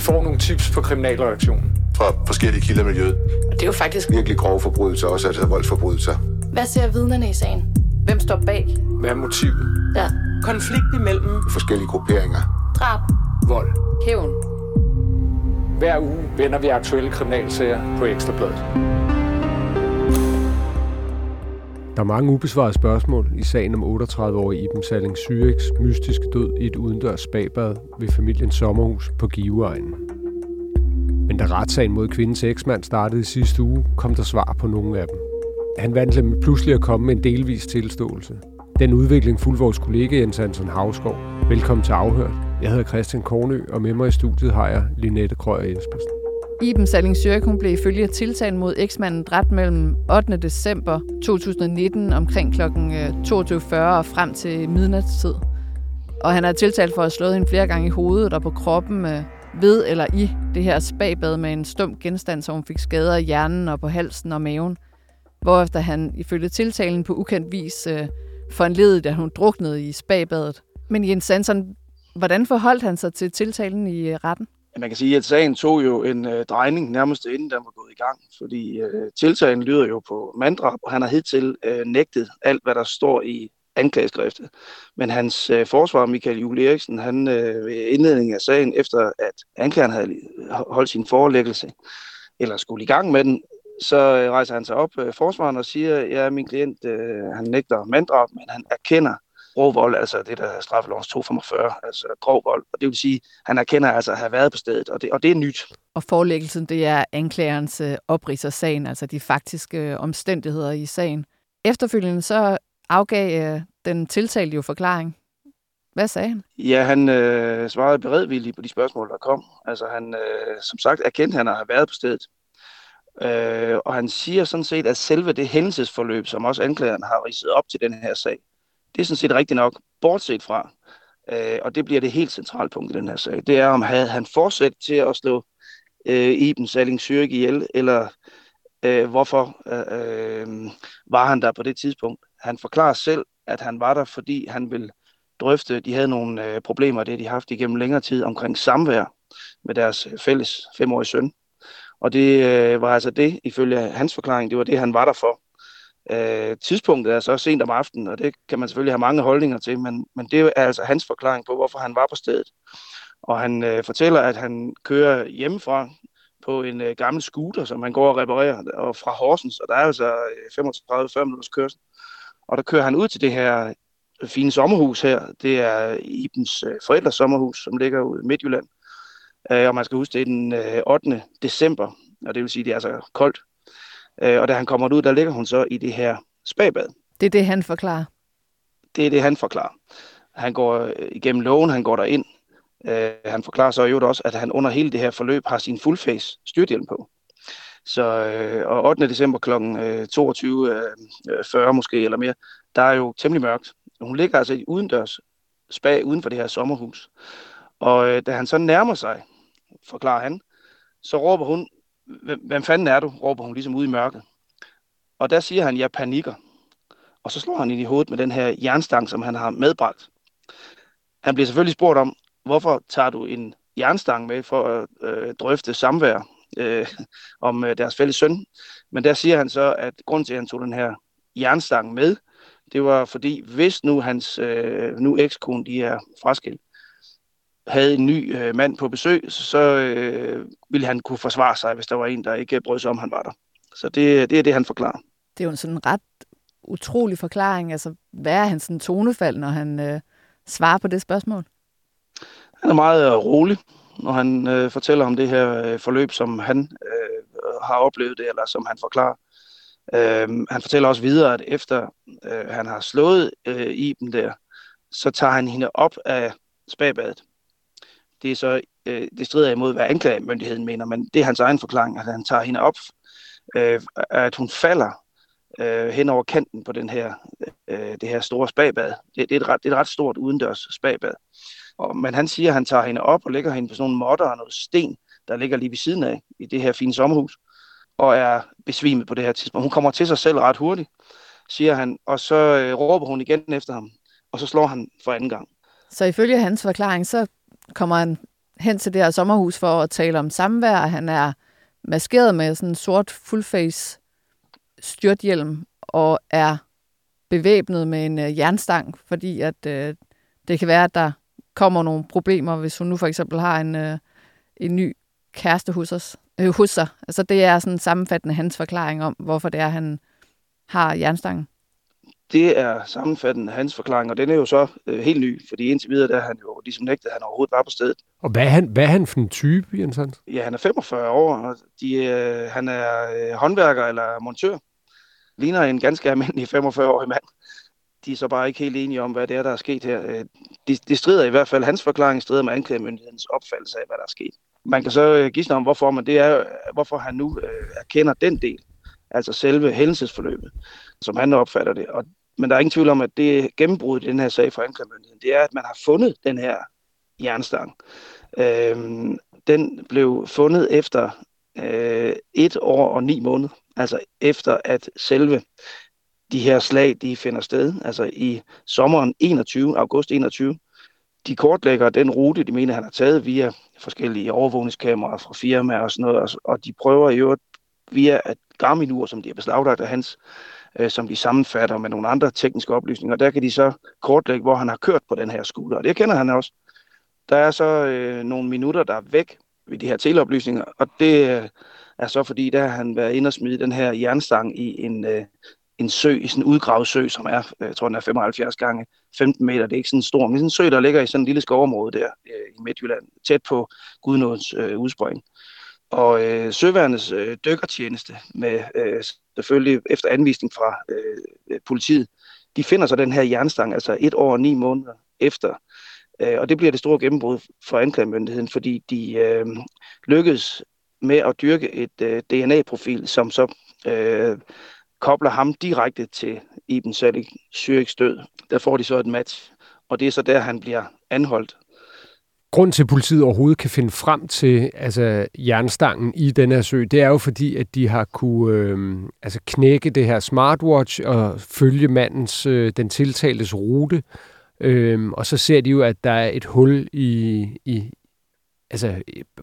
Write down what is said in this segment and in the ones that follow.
Vi får nogle tips på kriminalreaktionen. Fra forskellige kilder i miljøet. Og det er jo faktisk Virkelig grove forbrydelser, også altså voldsforbrydelser. Hvad ser vidnerne i sagen? Hvem står bag? Hvad er motivet? Ja. Konflikt imellem Forskellige grupperinger. Drab. Vold. Hævn. Hver uge vender vi aktuelle kriminalsager på Ekstrabladet. Der er mange ubesvarede spørgsmål i sagen om 38-årige Iben Salling Syreks mystiske død i et udendørs spabad ved familiens sommerhus på Giveegnen. Men da retssagen mod kvindens eksmand startede i sidste uge, kom der svar på nogle af dem. Han vandt dem pludselig at komme med en delvis tilståelse. Den udvikling fulgte vores kollega Jens Hansen Havskov. Velkommen til Afhørt. Jeg hedder Christian Kornø, og med mig i studiet har jeg Linette Krøger Jespersen. Iben Salling Zürich, hun blev ifølge tiltalen mod eksmanden dræbt mellem 8. december 2019 omkring kl. 22.40 øh, og frem til midnatstid. Og han er tiltalt for at have slået hende flere gange i hovedet og på kroppen øh, ved eller i det her spabad med en stum genstand, så hun fik skader i hjernen og på halsen og maven. Hvorefter han ifølge tiltalen på ukendt vis øh, at hun druknede i spabadet. Men Jens Sanson, hvordan forholdt han sig til tiltalen i øh, retten? Man kan sige, at sagen tog jo en øh, drejning nærmest inden den var gået i gang, fordi øh, tiltalen lyder jo på manddrab, og han har hidtil øh, nægtet alt, hvad der står i anklageskriftet. Men hans øh, forsvar, Michael Jule Eriksen, han øh, ved indledningen af sagen, efter at anklageren havde øh, holdt sin forelæggelse, eller skulle i gang med den, så øh, rejser han sig op, øh, forsvaren, og siger, ja, min klient, øh, han nægter manddrab, men han erkender grov vold, altså det der er straffelovens 245, altså grov vold. Og det vil sige, han erkender altså at have været på stedet, og det, og det er nyt. Og forelæggelsen, det er anklagerens øh, oprids af sagen, altså de faktiske øh, omstændigheder i sagen. Efterfølgende så afgav øh, den tiltalte jo forklaring. Hvad sagde han? Ja, han øh, svarede beredvilligt på de spørgsmål, der kom. Altså han, øh, som sagt, erkendte han at have været på stedet. Øh, og han siger sådan set, at selve det hændelsesforløb, som også anklageren har ridset op til den her sag, det er sådan set rigtigt nok, bortset fra, øh, og det bliver det helt centrale punkt i den her sag, det er, om havde han fortsat til at slå øh, Iben Salling Zürich ihjel, eller øh, hvorfor øh, øh, var han der på det tidspunkt. Han forklarer selv, at han var der, fordi han ville drøfte, de havde nogle øh, problemer, det de har haft igennem længere tid, omkring samvær med deres øh, fælles femårige søn. Og det øh, var altså det, ifølge hans forklaring, det var det, han var der for. Øh, tidspunktet er så sent om aftenen, og det kan man selvfølgelig have mange holdninger til, men, men det er altså hans forklaring på, hvorfor han var på stedet. Og han øh, fortæller, at han kører hjemmefra på en øh, gammel scooter, som han går og reparerer, og fra Horsens, og der er altså øh, 35-40 minutters kørsel. Og der kører han ud til det her øh, fine sommerhus her. Det er Ibens øh, forældres sommerhus, som ligger ude i Midtjylland. Øh, og man skal huske, det er den øh, 8. december, og det vil sige, det er altså koldt. Øh, og da han kommer ud, der ligger hun så i det her spagbad. Det er det, han forklarer? Det er det, han forklarer. Han går øh, igennem lågen, han går derind. Øh, han forklarer så jo også, at han under hele det her forløb har sin fullface styrthjelm på. Så øh, og 8. december kl. 22.40 øh, måske eller mere, der er jo temmelig mørkt. Hun ligger altså i udendørs spag uden for det her sommerhus. Og øh, da han så nærmer sig, forklarer han, så råber hun, hvem fanden er du, råber hun ligesom ud i mørket. Og der siger han, jeg panikker. Og så slår han ind i hovedet med den her jernstang, som han har medbragt. Han bliver selvfølgelig spurgt om, hvorfor tager du en jernstang med for at øh, drøfte samvær øh, om øh, deres fælles søn. Men der siger han så, at grund til, at han tog den her jernstang med, det var fordi, hvis nu hans øh, nu ekskone, de er fraskilt, havde en ny øh, mand på besøg, så øh, ville han kunne forsvare sig, hvis der var en, der ikke brød sig om, han var der. Så det, det er det, han forklarer. Det er jo en sådan ret utrolig forklaring. Altså, hvad er hans sådan tonefald, når han øh, svarer på det spørgsmål? Han er meget øh, rolig, når han øh, fortæller om det her øh, forløb, som han øh, har oplevet det, eller som han forklarer. Øh, han fortæller også videre, at efter øh, han har slået øh, Iben der, så tager han hende op af spagbadet det er så øh, det strider imod, hvad anklagemyndigheden mener, men det er hans egen forklaring, at han tager hende op, øh, at hun falder øh, hen over kanten på den her, øh, det her store spabad. Det, det, er et ret, det er et ret stort udendørs spabad. Og, men han siger, at han tager hende op og lægger hende på sådan nogle modder og noget sten, der ligger lige ved siden af i det her fine sommerhus, og er besvimet på det her tidspunkt. Hun kommer til sig selv ret hurtigt, siger han, og så øh, råber hun igen efter ham, og så slår han for anden gang. Så ifølge hans forklaring, så kommer han hen til det her sommerhus for at tale om samvær. Han er maskeret med sådan en sort fullface styrthjelm og er bevæbnet med en øh, jernstang, fordi at øh, det kan være, at der kommer nogle problemer, hvis hun nu for eksempel har en, øh, en ny kæreste hos, os, øh, hos sig. Altså det er sådan sammenfattende hans forklaring om, hvorfor det er, han har jernstangen. Det er sammenfattende hans forklaring, og den er jo så øh, helt ny, fordi indtil videre der er han jo ligesom nægtet, at han overhovedet var på stedet. Og hvad er han, hvad er han for en type, Jens Hans? Ja, han er 45 år, og de, øh, han er øh, håndværker eller montør. Ligner en ganske almindelig 45-årig mand. De er så bare ikke helt enige om, hvad det er, der er sket her. Øh, det, det strider i hvert fald, hans forklaring strider med anklagemyndighedens opfattelse af, hvad der er sket. Man kan så øh, gisne om, hvorfor, men det er, hvorfor han nu øh, erkender den del, altså selve hændelsesforløbet, som han opfatter det. Og, men der er ingen tvivl om, at det gennembrud i den her sag for anklagemyndigheden, det er, at man har fundet den her jernstang. Øhm, den blev fundet efter øh, et år og ni måneder, altså efter at selve de her slag, de finder sted, altså i sommeren 21, august 21. De kortlægger den rute, de mener, han har taget via forskellige overvågningskameraer fra firmaer og sådan noget, og de prøver i øvrigt via et Garmin-ur, som de har beslaglagt af hans, øh, som de sammenfatter med nogle andre tekniske oplysninger. Der kan de så kortlægge, hvor han har kørt på den her scooter, og det kender han også. Der er så øh, nogle minutter, der er væk ved de her teleoplysninger, og det øh, er så fordi, der har han været inde og smide den her jernstang i en, øh, en sø, i sådan en udgravet sø, som er, øh, jeg tror den er 75 gange 15 meter. Det er ikke sådan en stor, men sådan en sø, der ligger i sådan en lille skovområde der øh, i Midtjylland, tæt på Gudnåds øh, udspring. Og øh, Søværnets øh, dykkertjeneste, med øh, selvfølgelig efter anvisning fra øh, politiet, de finder så den her jernstang, altså et år og ni måneder efter. Øh, og det bliver det store gennembrud for anklagemyndigheden, fordi de øh, lykkedes med at dyrke et øh, DNA-profil, som så øh, kobler ham direkte til Iben Salik Syriks død. Der får de så et match, og det er så der, han bliver anholdt grund til, at politiet overhovedet kan finde frem til altså, jernstangen i den her sø, det er jo fordi, at de har kunne øh, altså, knække det her smartwatch og følge mandens, øh, den tiltaltes rute. Øh, og så ser de jo, at der er et hul i, i altså,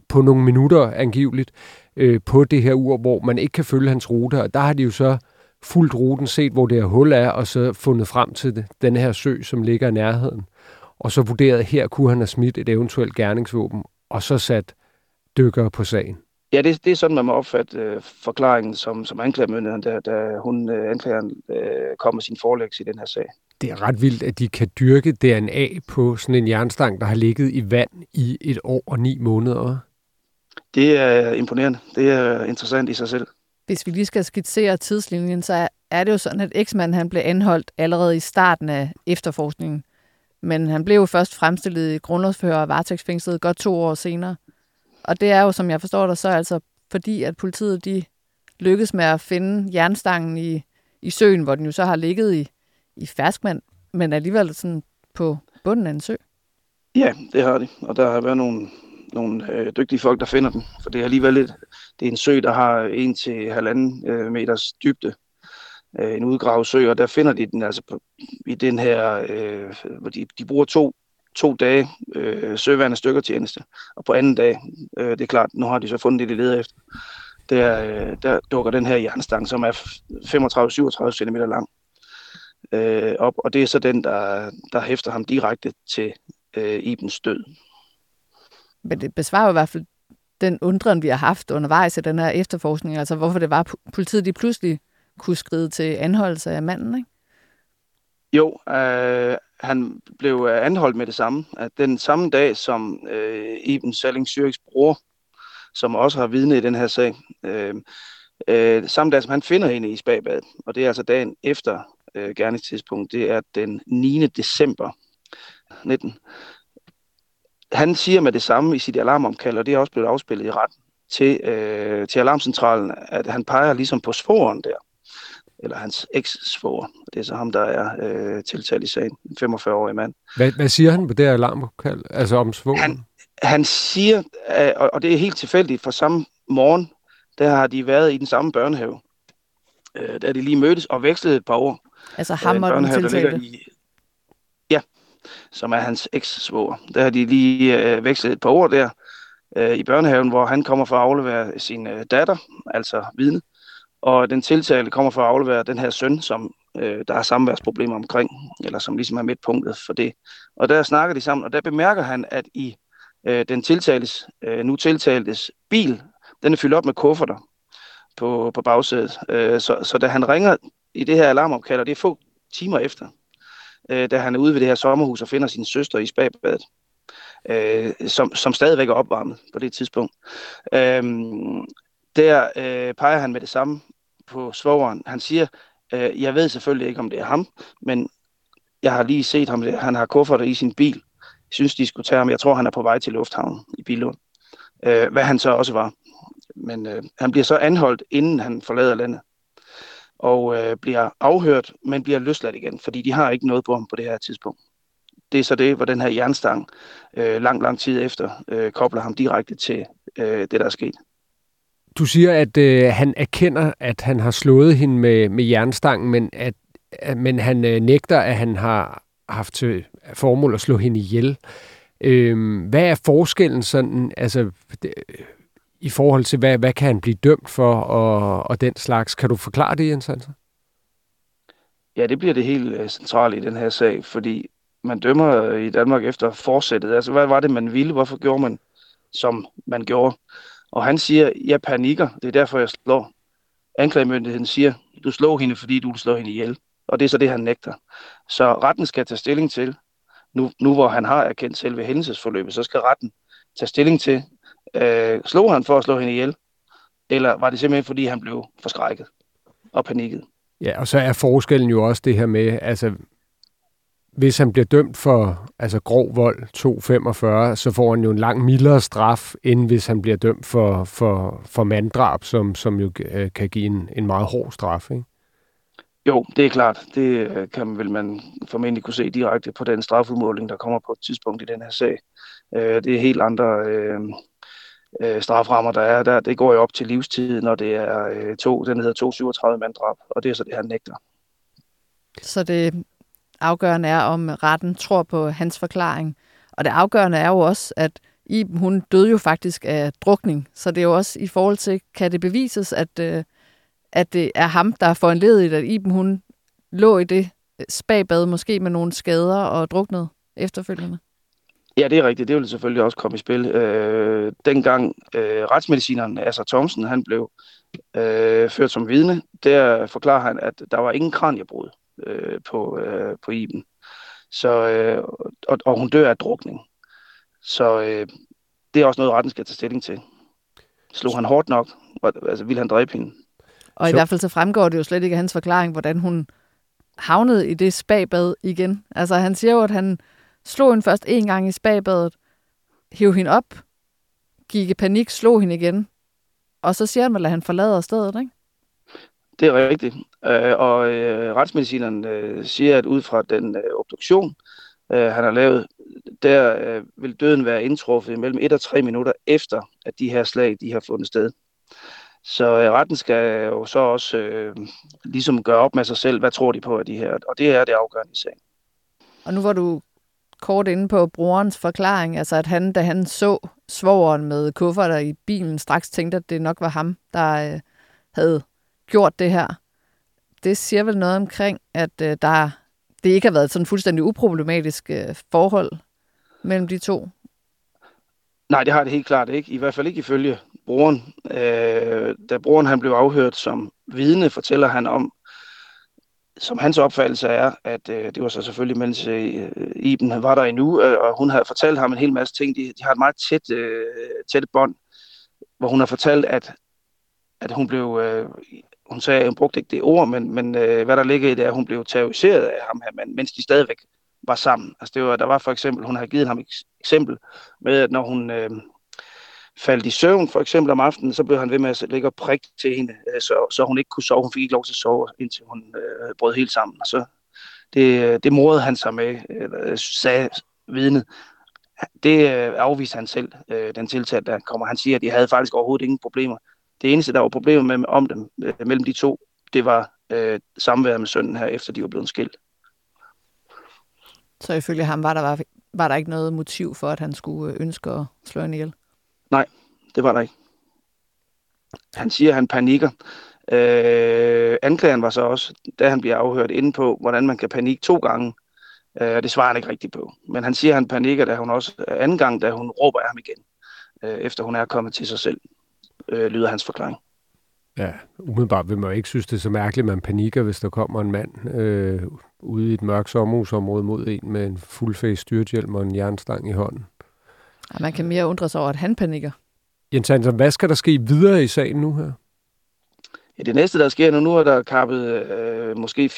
på nogle minutter angiveligt øh, på det her ur, hvor man ikke kan følge hans rute. Og der har de jo så fuldt ruten, set hvor det her hul er, og så fundet frem til det, den her sø, som ligger i nærheden. Og så vurderet, at her kunne han have smidt et eventuelt gerningsvåben, og så sat dykkere på sagen. Ja, det, det er sådan, man må opfatte øh, forklaringen som, som anklagemyndigheden, da, da hun, øh, anklageren, øh, kom med sin forelægs i den her sag. Det er ret vildt, at de kan dyrke DNA på sådan en jernstang, der har ligget i vand i et år og ni måneder. Det er imponerende. Det er interessant i sig selv. Hvis vi lige skal skitsere tidslinjen, så er det jo sådan, at eksmanden han blev anholdt allerede i starten af efterforskningen. Men han blev jo først fremstillet i grundlovsfører og varetægtsfængslet godt to år senere. Og det er jo, som jeg forstår det, så altså fordi, at politiet de lykkedes med at finde jernstangen i, i søen, hvor den jo så har ligget i, i ferskmand, men alligevel sådan på bunden af en sø. Ja, det har de. Og der har været nogle, nogle øh, dygtige folk, der finder den. For det er alligevel lidt, det er en sø, der har en til halvanden øh, meters dybde. Øh, en udgravet sø, og der finder de den altså på, i den her, øh, hvor de, de bruger to, to dage øh, søværende stykker tjeneste. Og på anden dag, øh, det er klart, nu har de så fundet det, de leder efter. Der, øh, der dukker den her jernstang, som er 35-37 cm lang, øh, op, og det er så den, der, der hæfter ham direkte til øh, Ibens død. Men det besvarer i hvert fald den undren, vi har haft undervejs i den her efterforskning, altså hvorfor det var, politiet de pludselig kunne skride til anholdelse af manden, ikke? Jo, øh, han blev anholdt med det samme. At den samme dag, som øh, Iben Salling Syriks bror, som også har vidne i den her sag, øh, øh, samme dag, som han finder hende i Spabad, og det er altså dagen efter øh, gerningstidspunkt, det er den 9. december 19. Han siger med det samme i sit alarmomkald, og det er også blevet afspillet i retten, til, øh, til alarmcentralen, at han peger ligesom på svoren der, eller hans eks-svoger. Det er så ham, der er øh, tiltalt i sagen, en 45-årig mand. Hvad, hvad siger han på det alarmopkald, altså om svoren? Han, han siger, øh, og det er helt tilfældigt, for samme morgen, der har de været i den samme børnehave. Øh, der er de lige mødtes og vekslet et par år. Altså ham og den tiltalte? I, ja, som er hans eks-svoger. Der har de lige øh, vekslet et par år der, øh, i børnehaven, hvor han kommer for at aflevere sin øh, datter, altså vidne, og den tiltale kommer for at aflevere den her søn, som øh, der har samværsproblemer omkring, eller som ligesom er midtpunktet for det. Og der snakker de sammen, og der bemærker han, at i øh, den tiltales, øh, nu tiltaltes bil, den er fyldt op med kufferter på, på bagsædet. Øh, så, så da han ringer i det her alarmopkald, og det er få timer efter, øh, da han er ude ved det her sommerhus og finder sin søster i spagbadet, øh, som, som stadigvæk er opvarmet på det tidspunkt. Øh, der øh, peger han med det samme på svogeren. Han siger, øh, jeg ved selvfølgelig ikke, om det er ham, men jeg har lige set ham, han har kufferter i sin bil. Jeg synes, de skulle tage ham. Jeg tror, han er på vej til lufthavnen i Bilund. Øh, hvad han så også var. Men øh, han bliver så anholdt, inden han forlader landet. Og øh, bliver afhørt, men bliver løsladt igen, fordi de har ikke noget på ham på det her tidspunkt. Det er så det, hvor den her jernstang øh, lang, lang tid efter øh, kobler ham direkte til øh, det, der er sket. Du siger, at øh, han erkender, at han har slået hende med, med jernstangen, men, at, men han øh, nægter, at han har haft til formål at slå hende ihjel. Øh, hvad er forskellen sådan, altså, det, øh, i forhold til, hvad, hvad kan han blive dømt for, og, og den slags? Kan du forklare det, Jens Hansen? Ja, det bliver det helt øh, centrale i den her sag, fordi man dømmer øh, i Danmark efter forsættet. Altså, hvad var det, man ville? Hvorfor gjorde man, som man gjorde? Og han siger, jeg panikker, det er derfor, jeg slår. Anklagemyndigheden siger, du slår hende, fordi du vil slå hende ihjel. Og det er så det, han nægter. Så retten skal tage stilling til, nu, nu hvor han har erkendt selve hændelsesforløbet, så skal retten tage stilling til, øh, slog han for at slå hende ihjel, eller var det simpelthen, fordi han blev forskrækket og panikket? Ja, og så er forskellen jo også det her med, altså hvis han bliver dømt for altså grov vold 245, så får han jo en lang mildere straf, end hvis han bliver dømt for, for, for manddrab, som, som jo øh, kan give en, en meget hård straf. Ikke? Jo, det er klart. Det øh, kan vel man formentlig kunne se direkte på den strafudmåling, der kommer på et tidspunkt i den her sag. Øh, det er helt andre øh, øh, straframmer, der er der. Det går jo op til livstid, når det er øh, to, den hedder 237 manddrab, og det er så det, han nægter. Så det afgørende er, om retten tror på hans forklaring. Og det afgørende er jo også, at Iben, hun døde jo faktisk af drukning. Så det er jo også i forhold til, kan det bevises, at, øh, at det er ham, der er foranledet, at Iben, hun lå i det øh, spagbad, måske med nogle skader og druknede efterfølgende? Ja, det er rigtigt. Det vil selvfølgelig også komme i spil. Øh, dengang øh, retsmedicineren altså Thomsen han blev øh, ført som vidne, der forklarer han, at der var ingen kranjebrud øh, på, øh, på Iben. Så, øh, og, og hun dør af drukning. Så øh, det er også noget, retten skal tage stilling til. Slog han hårdt nok? Altså, ville han dræbe hende? Og i så... hvert fald så fremgår det jo slet ikke af hans forklaring, hvordan hun havnede i det spagbad igen. Altså han siger jo, at han slog hende først en gang i spagbadet, hæv hende op, gik i panik, slog hende igen, og så siger han vel, at han forlader stedet, ikke? Det er rigtigt. Øh, og øh, retsmedicineren øh, siger, at ud fra den øh, obduktion, øh, han har lavet, der øh, vil døden være indtruffet mellem 1 og 3 minutter efter, at de her slag de har fundet sted. Så øh, retten skal jo så også øh, ligesom gøre op med sig selv, hvad tror de på af de her, og det er det afgørende i sagen. Og nu var du kort inde på brorens forklaring, altså at han, da han så svogeren med kufferter i bilen, straks tænkte, at det nok var ham, der øh, havde gjort det her. Det siger vel noget omkring, at øh, der det ikke har været sådan fuldstændig uproblematisk øh, forhold mellem de to. Nej, det har det helt klart ikke. I hvert fald ikke ifølge broren. Øh, da broren han blev afhørt som vidne, fortæller han om, som hans opfattelse er, at øh, det var så selvfølgelig, mens øh, Iben var der endnu, øh, og hun havde fortalt ham en hel masse ting. De, de har et meget tæt, øh, tæt bånd, hvor hun har fortalt, at, at hun blev, øh, hun sagde, hun brugte ikke det ord, men, men øh, hvad der ligger i det, er, at hun blev terroriseret af ham her mand, mens de stadigvæk var sammen. Altså det var, der var for eksempel, hun havde givet ham et eksempel med, at når hun øh, faldt i søvn, for eksempel om aftenen, så blev han ved med at ligge og prikke til hende, øh, så, så hun ikke kunne sove. Hun fik ikke lov til at sove, indtil hun øh, brød helt sammen. Og så det, øh, det morede han sig med, øh, sagde vidnet. Det øh, afviste han selv, øh, den tiltalte, der kommer. Han siger, at de havde faktisk overhovedet ingen problemer. Det eneste, der var problemer med om dem, øh, mellem de to, det var øh, samværet med sønnen her, efter de var blevet skilt. Så ifølge ham var der, var, var der ikke noget motiv for, at han skulle øh, ønske at slå hende ihjel? Nej, det var der ikke. Han siger, at han panikker. Øh, anklageren var så også, da han bliver afhørt, inde på, hvordan man kan panikke to gange. Øh, det svarer han ikke rigtigt på. Men han siger, at han panikker, da hun også anden gang, da hun råber af ham igen, øh, efter hun er kommet til sig selv, øh, lyder hans forklaring. Ja, umiddelbart vil man jo ikke synes, det er så mærkeligt, at man panikker, hvis der kommer en mand øh, ude i et mørkt sommerhusområde mod en med en fuldface styrthjelm og en jernstang i hånden. Ja, man kan mere undre sig over, at han panikker. Jens Hansen, hvad skal der ske videre i sagen nu her? Ja, det næste, der sker nu, nu er der kappet øh, måske 4-5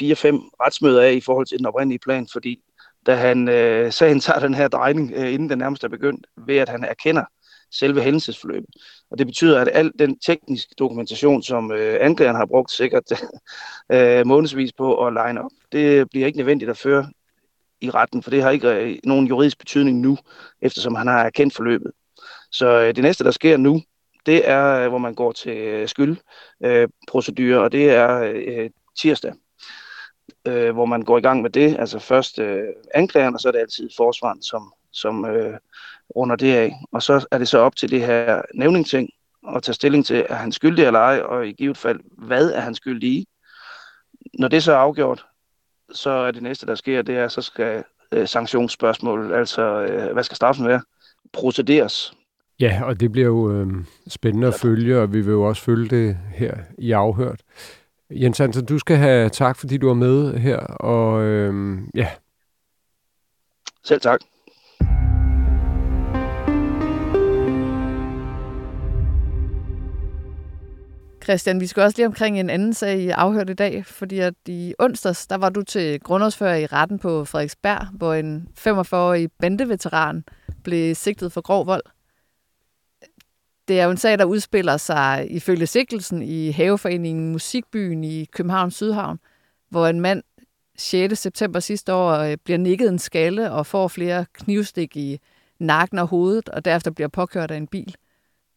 retsmøder af i forhold til den oprindelige plan, fordi da han, øh, sagen tager den her drejning, øh, inden den nærmest er begyndt, ved at han erkender selve hændelsesforløbet. Og det betyder, at al den tekniske dokumentation, som øh, anklageren har brugt sikkert øh, månedsvis på at line op, det bliver ikke nødvendigt at føre i retten, for det har ikke øh, nogen juridisk betydning nu, eftersom han har erkendt forløbet. Så øh, det næste, der sker nu, det er, øh, hvor man går til øh, skyldprocedure, øh, og det er øh, tirsdag, øh, hvor man går i gang med det. Altså først øh, anklageren, og så er det altid forsvaren, som, som øh, runder det af. Og så er det så op til det her nævningsting at tage stilling til, er han skyldig eller ej, og i givet fald, hvad er han skyldig i? Når det så er afgjort, så er det næste, der sker, det er, så skal øh, sanktionsspørgsmål, altså øh, hvad skal straffen være, procederes. Ja, og det bliver jo øh, spændende at følge, og vi vil jo også følge det her i afhørt. Jens Hansen, du skal have tak, fordi du er med her, og øh, ja. Selv tak. Christian, vi skal også lige omkring en anden sag i afhørt i dag, fordi at i onsdags, der var du til grundlovsfører i retten på Frederiksberg, hvor en 45-årig bandeveteran blev sigtet for grov vold. Det er jo en sag, der udspiller sig ifølge sigtelsen i Haveforeningen Musikbyen i Københavns Sydhavn, hvor en mand 6. september sidste år øh, bliver nikket en skalle og får flere knivstik i nakken og hovedet, og derefter bliver påkørt af en bil.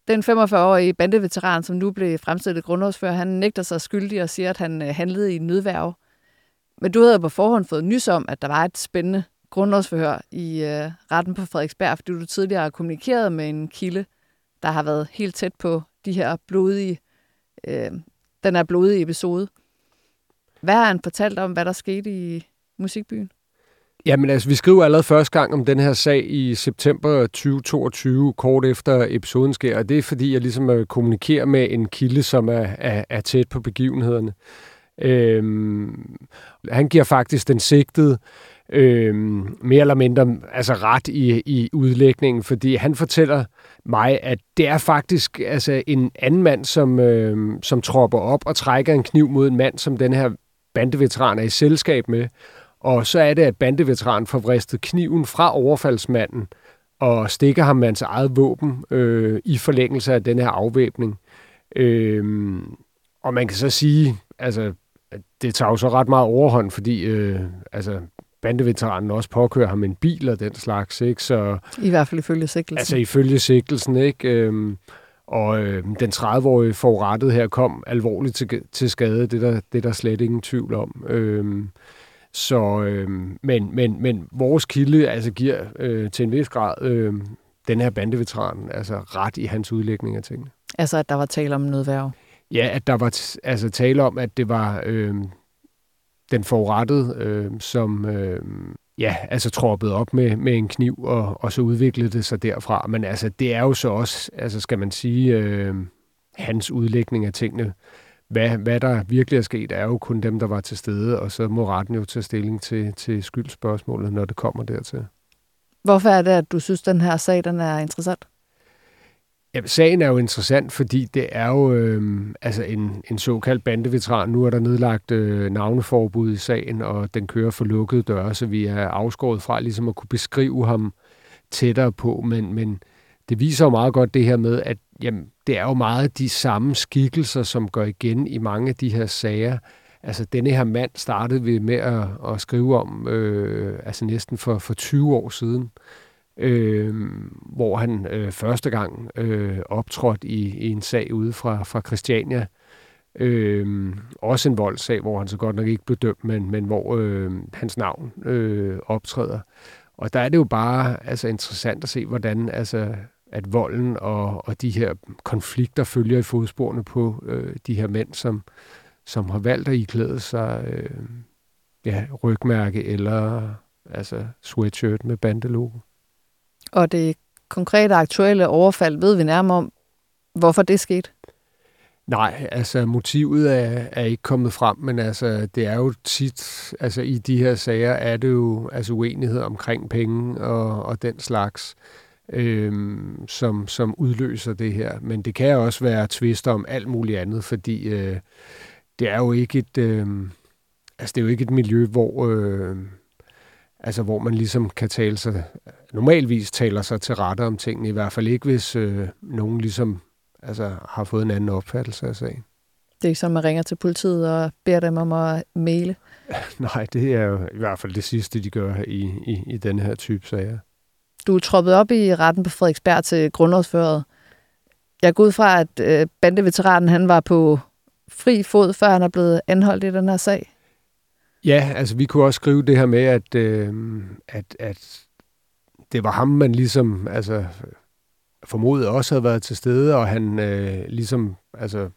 Den 45-årige bandeveteran, som nu blev fremstillet grundlovsfører, han nægter sig skyldig og siger, at han øh, handlede i nødværv. Men du havde på forhånd fået nys om, at der var et spændende grundlovsforhør i øh, retten på Frederiksberg, fordi du tidligere har kommunikeret med en kilde, der har været helt tæt på de her blodige, øh, den her blodige episode. Hvad har han fortalt om, hvad der skete i musikbyen? Jamen altså, vi skriver allerede første gang om den her sag i september 2022, kort efter episoden sker, og det er fordi, jeg ligesom øh, kommunikerer med en kilde, som er, er, er tæt på begivenhederne. Øhm, han giver faktisk den sigtede øhm, mere eller mindre altså ret i, i udlægningen, fordi han fortæller mig, at det er faktisk altså en anden mand, som, øhm, som tropper op og trækker en kniv mod en mand, som den her bandeveteran er i selskab med, og så er det, at bandeveteranen får vristet kniven fra overfaldsmanden og stikker ham med hans eget våben øh, i forlængelse af den her afvæbning. Øh, og man kan så sige, altså, det tager jo så ret meget overhånd, fordi øh, altså, bandeveteranen også påkører ham en bil og den slags, ikke? Så, I hvert fald ifølge sigtelsen. Altså ifølge sigtelsen, ikke? Øhm, og øh, den 30-årige forurettet her kom alvorligt til, til skade, det der, det der slet ingen tvivl om. Øhm, så, øh, men, men, men vores kilde altså giver øh, til en vis grad øh, den her bandeveteran altså ret i hans udlægning af tingene. Altså, at der var tale om nødværv? Ja, at der var altså tale om, at det var øh, den forurettede, øh, som øh, ja, altså troppede op med, med en kniv, og, og så udviklede det sig derfra. Men altså, det er jo så også, altså skal man sige, øh, hans udlægning af tingene hvad, hvad der virkelig er sket, er jo kun dem, der var til stede, og så må retten jo tage stilling til, til skyldspørgsmålet, når det kommer dertil. Hvorfor er det, at du synes, den her sag den er interessant? Ja, sagen er jo interessant, fordi det er jo øh, altså en, en såkaldt bandeveteran. Nu er der nedlagt øh, navneforbud i sagen, og den kører for lukkede døre, så vi er afskåret fra ligesom at kunne beskrive ham tættere på. Men, men det viser jo meget godt det her med, at jamen, det er jo meget de samme skikkelser, som går igen i mange af de her sager. Altså, denne her mand startede vi med at, at skrive om, øh, altså næsten for, for 20 år siden, øh, hvor han øh, første gang øh, optrådte i, i en sag ude fra, fra Christiania. Øh, også en voldssag, hvor han så godt nok ikke blev dømt, men, men hvor øh, hans navn øh, optræder. Og der er det jo bare altså, interessant at se, hvordan altså, at volden og, og de her konflikter følger i fodsporene på øh, de her mænd, som, som har valgt at iklæde sig øh, ja, rygmærke eller altså sweatshirt med bandelogo. Og det konkrete aktuelle overfald, ved vi nærmere om, hvorfor det skete? Nej, altså motivet er, er ikke kommet frem, men altså det er jo tit, altså i de her sager er det jo altså uenighed omkring penge og, og den slags, øhm, som, som udløser det her. Men det kan også være tvister om alt muligt andet, fordi øh, det er jo ikke et, øh, altså det er jo ikke et miljø, hvor, øh, altså hvor man ligesom kan tale sig, normalvis taler sig til rette om tingene, i hvert fald ikke hvis øh, nogen ligesom altså, har fået en anden opfattelse af sagen. Det er ikke som, man ringer til politiet og beder dem om at male. Nej, det er jo i hvert fald det sidste, de gør i, i, i denne her type sager. Du er troppet op i retten på Frederiksberg til grundlovsføret. Jeg går ud fra, at øh, bandeveteranen han var på fri fod, før han er blevet anholdt i den her sag. Ja, altså vi kunne også skrive det her med, at, øh, at, at det var ham, man ligesom altså, formodet også havde været til stede, og han øh, ligesom, altså,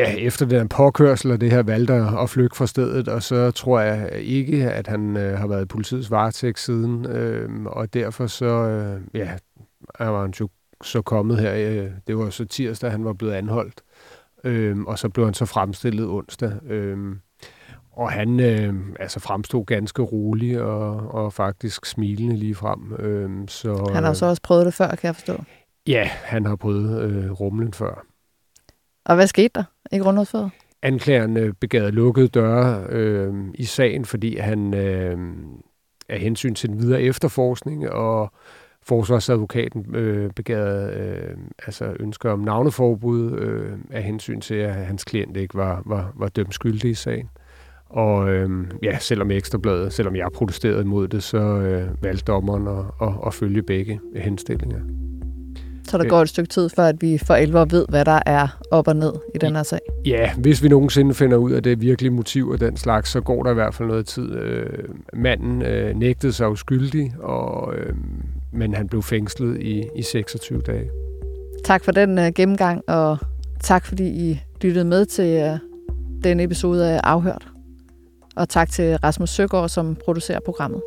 ja, efter den påkørsel og det her valgte at flygte fra stedet, og så tror jeg ikke, at han øh, har været i politiets varetægt siden, øh, og derfor så, øh, ja, var han jo så kommet her, øh, det var så tirsdag, han var blevet anholdt, øh, og så blev han så fremstillet onsdag, øh, og han øh, altså fremstod ganske rolig og, og faktisk smilende lige frem. Øh, så, han har så også prøvet det før, kan jeg forstå. Ja, han har prøvet øh, rumlen før. Og hvad skete der i grundlovsføret? Anklageren øh, begærede lukkede døre øh, i sagen, fordi han øh, af hensyn til den videre efterforskning og forsvarsadvokaten øh, begav øh, altså ønsker om navneforbud øh, af hensyn til, at hans klient ikke var, var, var dømt skyldig i sagen. Og øh, ja, selvom Ekstrabladet, selvom jeg protesterede imod det, så øh, valgte dommeren at, at, at følge begge henstillinger. Så der går et stykke tid, før at vi for alvor ved, hvad der er op og ned i den her sag? Ja, hvis vi nogensinde finder ud af det virkelige motiv og den slags, så går der i hvert fald noget tid. Øh, manden øh, nægtede sig uskyldig, og, øh, men han blev fængslet i, i 26 dage. Tak for den øh, gennemgang, og tak fordi I lyttede med til øh, den episode af Afhørt. Og tak til Rasmus Søgaard, som producerer programmet.